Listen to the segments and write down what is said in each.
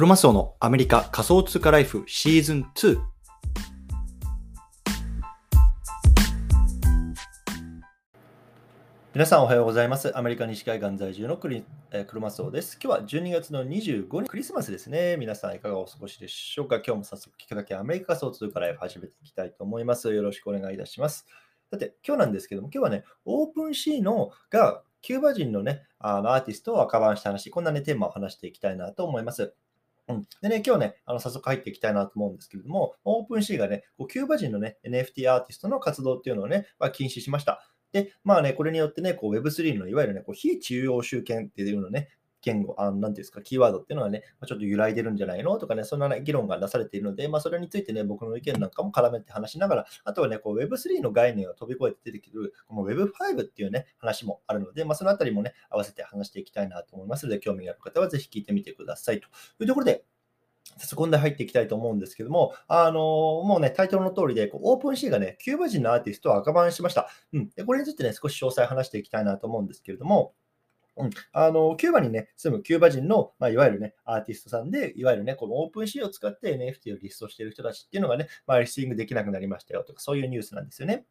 クロマスオのアメリカ仮想通貨ライフシーズン2。皆さんおはようございます。アメリカ西海岸在住のクリ、えー、クロマスオです。今日は12月の25日、クリスマスですね。皆さんいかがお過ごしでしょうか？今日も早速聞くだけアメリカ仮想通貨ライフ始めていきたいと思います。よろしくお願いいたします。さて、今日なんですけども、今日はね、オープンシーのがキューバ人のね、あのアーティストを赤番した話、こんなね、テーマを話していきたいなと思います。うん、でね、今日ね、あの早速入っていきたいなと思うんですけれども、オープンシーがね、こうキューバ人のね、NFT アーティストの活動っていうのをね、まあ、禁止しました。で、まあね、これによってね、こう Web3 のいわゆるね、こう非中央集権っていうのをね、言語、あのなんていうんですか、キーワードっていうのはね、ちょっと揺らいでるんじゃないのとかね、そんな、議論がなされているので、まあ、それについてね、僕の意見なんかも絡めて話しながら、あとはね、こう Web3 の概念を飛び越えて出てくる、この Web5 っていうね、話もあるので、まあ、そのあたりもね、合わせて話していきたいなと思いますので、興味がある方はぜひ聞いてみてくださいというところで、早速本題入っていきたいと思うんですけども、あのー、もうね、タイトルの通りで、こう OpenSea がね、キューバ人のアーティストを垢バンしました。うん。で、これについてね、少し詳細話していきたいなと思うんですけれども、うん、あのキューバに、ね、住むキューバ人の、まあ、いわゆる、ね、アーティストさんで、いわゆる、ね、この OpenSea を使って NFT をリストしている人たちっていうのがね、まあ、リスティングできなくなりましたよとか、そういうニュースなんですよね。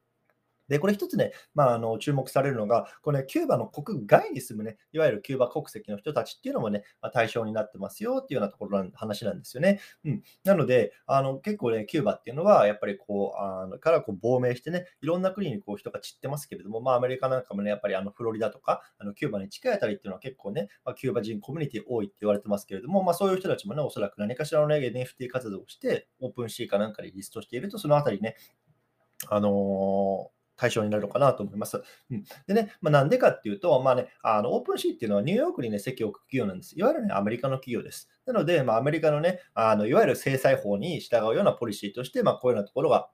で、これ一つね、まあ、あの注目されるのが、これ、ね、キューバの国外に住むね、いわゆるキューバ国籍の人たちっていうのもね、まあ、対象になってますよっていうようなところの話なんですよね。うん、なので、あの結構ね、キューバっていうのは、やっぱりこう、あのからこう亡命してね、いろんな国にこう人が散ってますけれども、まあ、アメリカなんかもね、やっぱりあのフロリダとか、あのキューバに近いあたりっていうのは結構ね、まあ、キューバ人コミュニティ多いって言われてますけれども、まあ、そういう人たちもね、おそらく何かしらの、ね、NFT 活動をして、 OpenSea かなんかにリストしていると、そのあたりね、あのー対象になるのかなと思います。うん、でね、まあ、なんでかっていうと、まあね、あの OpenSea っていうのはニューヨークにね、籍を置く企業なんです。いわゆるね、アメリカの企業です。なので、まあ、アメリカのね、あのいわゆる制裁法に従うようなポリシーとして、まあ、こういうようなところが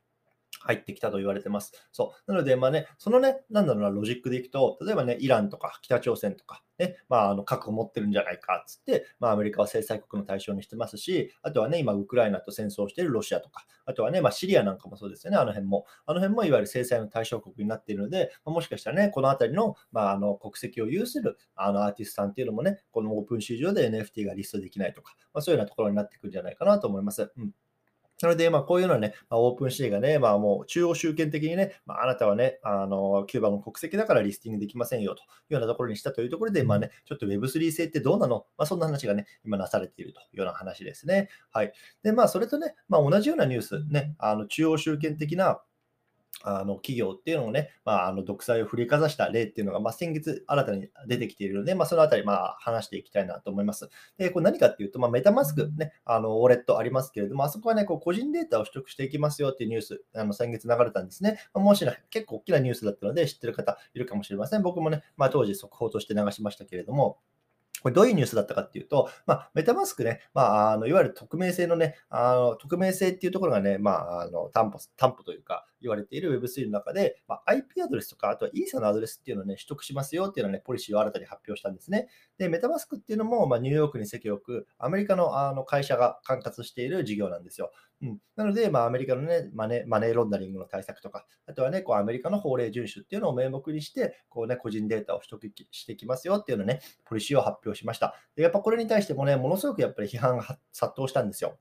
入ってきたと言われてます。そう。なので、まあね、そのね、なんだろうな、ロジックでいくと、例えばね、イランとか北朝鮮とか、ね、まあ、あの核を持ってるんじゃないかっつって、まあ、アメリカは制裁国の対象にしてますし、あとはね、今、ウクライナと戦争しているロシアとか、あとはね、まあ、シリアなんかもそうですよね、あの辺も。あの辺もいわゆる制裁の対象国になっているので、まあ、もしかしたらね、この辺りの,、まあ、あの国籍を有するあのアーティストさんっていうのもね、このオープン市場で NFT がリストできないとか、まあ、そういうようなところになってくるんじゃないかなと思います。うんなので、まあ、こういうのはね、まあ、オープンシーがね、まあ、もう中央集権的にね、まあ、あなたはね、あの、キューバの国籍だからリスティングできませんよというようなところにしたというところで、まあね、ちょっと Web3 制ってどうなの？まあ、そんな話がね、今なされているというような話ですね。はい。で、まあ、それとね、まあ、同じようなニュース、ね、あの中央集権的なあの企業っていうのをね、まあ、あの独裁を振りかざした例っていうのが、まあ、先月新たに出てきているので、まあ、そのあたり、まあ、話していきたいなと思います。で、これ何かっていうと、まあ、メタマスク、ね、あのウォレットありますけれども、あそこはね、こう個人データを取得していきますよっていうニュース、あの先月流れたんですね。まあ、もしね、結構大きなニュースだったので、知ってる方いるかもしれません。僕もね、まあ、当時速報として流しましたけれども、これどういうニュースだったかっていうと、まあ、メタマスクね、まあ、あのいわゆる匿名性のね、あの匿名性っていうところがね、まあ、あの担保担保というか、言われている Web3 の中で、まあ、IP アドレスとか、あとはイーサのアドレスっていうのをね、取得しますよっていうのね、ポリシーを新たに発表したんですね。で、メタマスクっていうのも、まあ、ニューヨークに席を置くアメリカのあの会社が管轄している事業なんですよ。うん、なので、まあ、アメリカの、ね、マネマネーロンダリングの対策とか、あとはね、こうアメリカの法令遵守っていうのを名目にして、こうね、個人データを取得してきますよっていうのね、ポリシーを発表しました。で、やっぱこれに対してもね、ものすごくやっぱり批判が殺到したんですよ。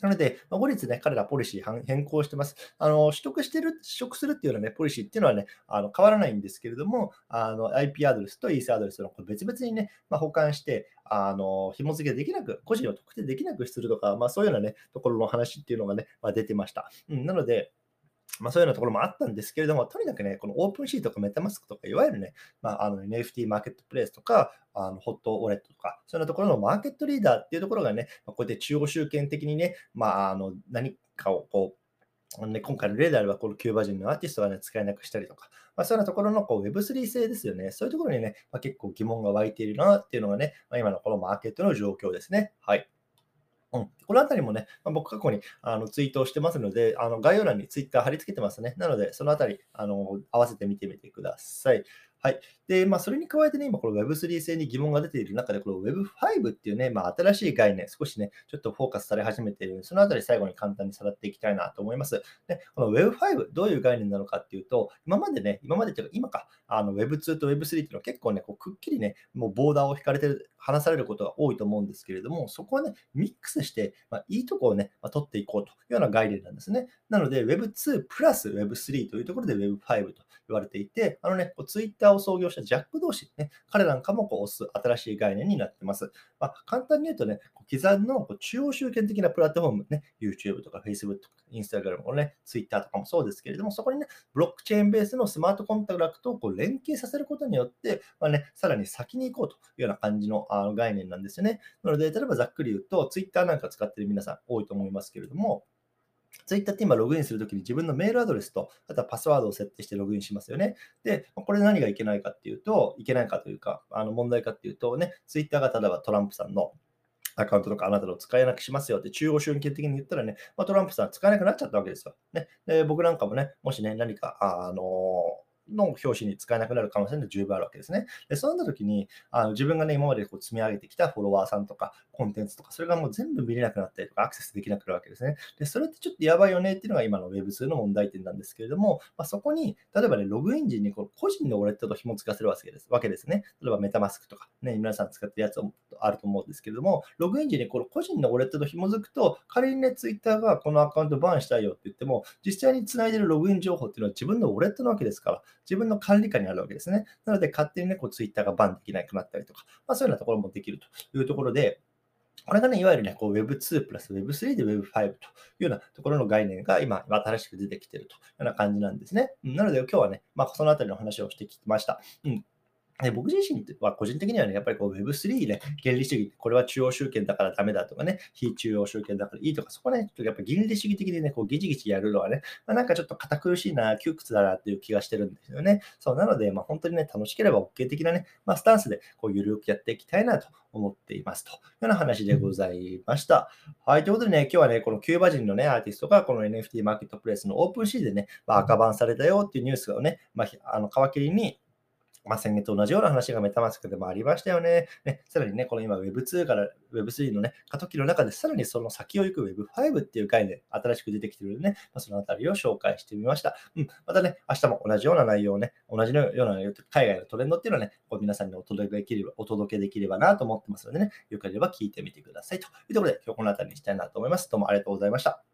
なので、ま後日ね、彼らポリシー変更してます。あの取得してる、取得するっていうようなね、ポリシーっていうのはね、あの変わらないんですけれども、あの IP アドレスと es アドレスを別々にね、まあ、保管して、あの紐付けできなく、個人を特定できなくするとか、まあ、そういうようなね、ところの話っていうのがね、まあ、出てました。うん、なので、まあ、そういうようなところもあったんですけれども、とにかくね、このオープンシートとかメタマスクとか、いわゆるね、まあ、あの NFT マーケットプレイスとか、あのホットウォレットとか、そういうところのマーケットリーダーっていうところがね、ま、こうやって中央集権的にね、まあ、あの何かをこう、ね、今回の例であれば、このキューバ人のアーティストが、ね、使えなくしたりとか、まあ、そういうようなところのこう Web3 性ですよね。そういうところにね、まあ、結構疑問が湧いているなっていうのがね、まあ、今のこのマーケットの状況ですね。はい。うん、このあたりもね、まあ、僕過去にあのツイートをしてますので、あの概要欄にツイッター貼り付けてますね。なので、そのあたりあの合わせて見てみてください。はい。で、まあ、それに加えてね、今この Web3 製に疑問が出ている中で、この Web5 っていうね、まあ、新しい概念、少しね、ちょっとフォーカスされ始めているので、そのあたり最後に簡単にさらっていきたいなと思います。で、この Web5、どういう概念なのかっていうと、今までね、今までというか今か、あの Web2 と Web3 っていうのは結構ね、こうくっきりね、もうボーダーを引かれてる、話されることが多いと思うんですけれども、そこはね、ミックスして、まあ、いいとこをね、まあ、取っていこうというような概念なんですね。なので、Web2 プラス Web3 というところで Web5 と言われていて、あのね、こう Twitter を創業したジャック同士、ね、彼なんかもこう推す新しい概念になってます。まあ、簡単に言うとね、既存のこう中央集権的なプラットフォーム、ね、YouTube とか Facebook とか Instagram とかね、Twitter とかもそうですけれども、そこにね、ブロックチェーンベースのスマートコンタクトをこう連携させることによって、まあね、さらに先に行こうというような感じのあの概念なんですよね。なので、例えばざっくり言うと、Twitter なんか使ってる皆さん多いと思いますけれども、ツイッターって今ログインするときに自分のメールアドレスと、あとはパスワードを設定してログインしますよね。で、これ何がいけないかっていうと、いけないかというか、あの問題かっていうとね、ツイッターが例えばトランプさんのアカウントとかあなたの使えなくしますよって中央集権的に言ったらね、まあ、トランプさん使えなくなっちゃったわけですよ。ね、で僕なんかもね、もしね、何か、あのーの表紙に使えなくなる可能性が十分あるわけですね。でそうなった時にあの自分がね、今までこう積み上げてきたフォロワーさんとかコンテンツとか、それがもう全部見れなくなったりとか、アクセスできなくなるわけですね。でそれってちょっとやばいよねっていうのが今の Web2 の問題点なんですけれども、まあ、そこに、例えばね、ログイン時にこう個人のウォレットと紐付かせるわけですわけですね。例えばメタマスクとか、ね、皆さん使ってるやつあると思うんですけれども、ログイン時にこの個人のウォレットと紐づくと、仮にね、Twitter がこのアカウントバーンしたいよって言っても、実際につないでるログイン情報っていうのは自分のウォレットなわけですから、自分の管理下にあるわけですね。なので、勝手にね、こうツイッターがバンできなくなったりとか、まあ、そういうようなところもできるというところで、これがね、いわゆるね、こう Web2 プラス Web3 で Web5 というようなところの概念が今、新しく出てきているというような感じなんですね。なので、今日はね、まあ、そのあたりの話をしてきました。うんで僕自身は個人的にはね、やっぱりこう Web3 ね、原理主義、これは中央集権だからダメだとかね、非中央集権だからいいとか、そこね、ちょっとやっぱ原理主義的にね、こうギチギチやるのはね、まあ、なんかちょっと堅苦しいな、窮屈だなっていう気がしてるんですよね。そう、なので、まあ本当にね、楽しければ OK 的なね、まあスタンスでこうゆるくやっていきたいなと思っていますというような話でございました。はい、ということでね、今日はね、このキューバ人のね、アーティストがこの NFT マーケットプレイスのオープンシーでね、まあ、赤バンされたよっていうニュースをね、まあ、あの皮切りにまあ、先月と同じような話がメタマスクでもありましたよね。ねさらにね、この今 Web2 から Web3 のね、過渡期の中でさらにその先を行く Web5 っていう概念、新しく出てきてるね、まあ、そのあたりを紹介してみました。うん、またね、明日も同じような内容をね、同じような海外のトレンドっていうのはね、こう皆さんにお届けできればお届けできればなと思ってますのでね、よければ聞いてみてください。というところで、今日このあたりにしたいなと思います。どうもありがとうございました。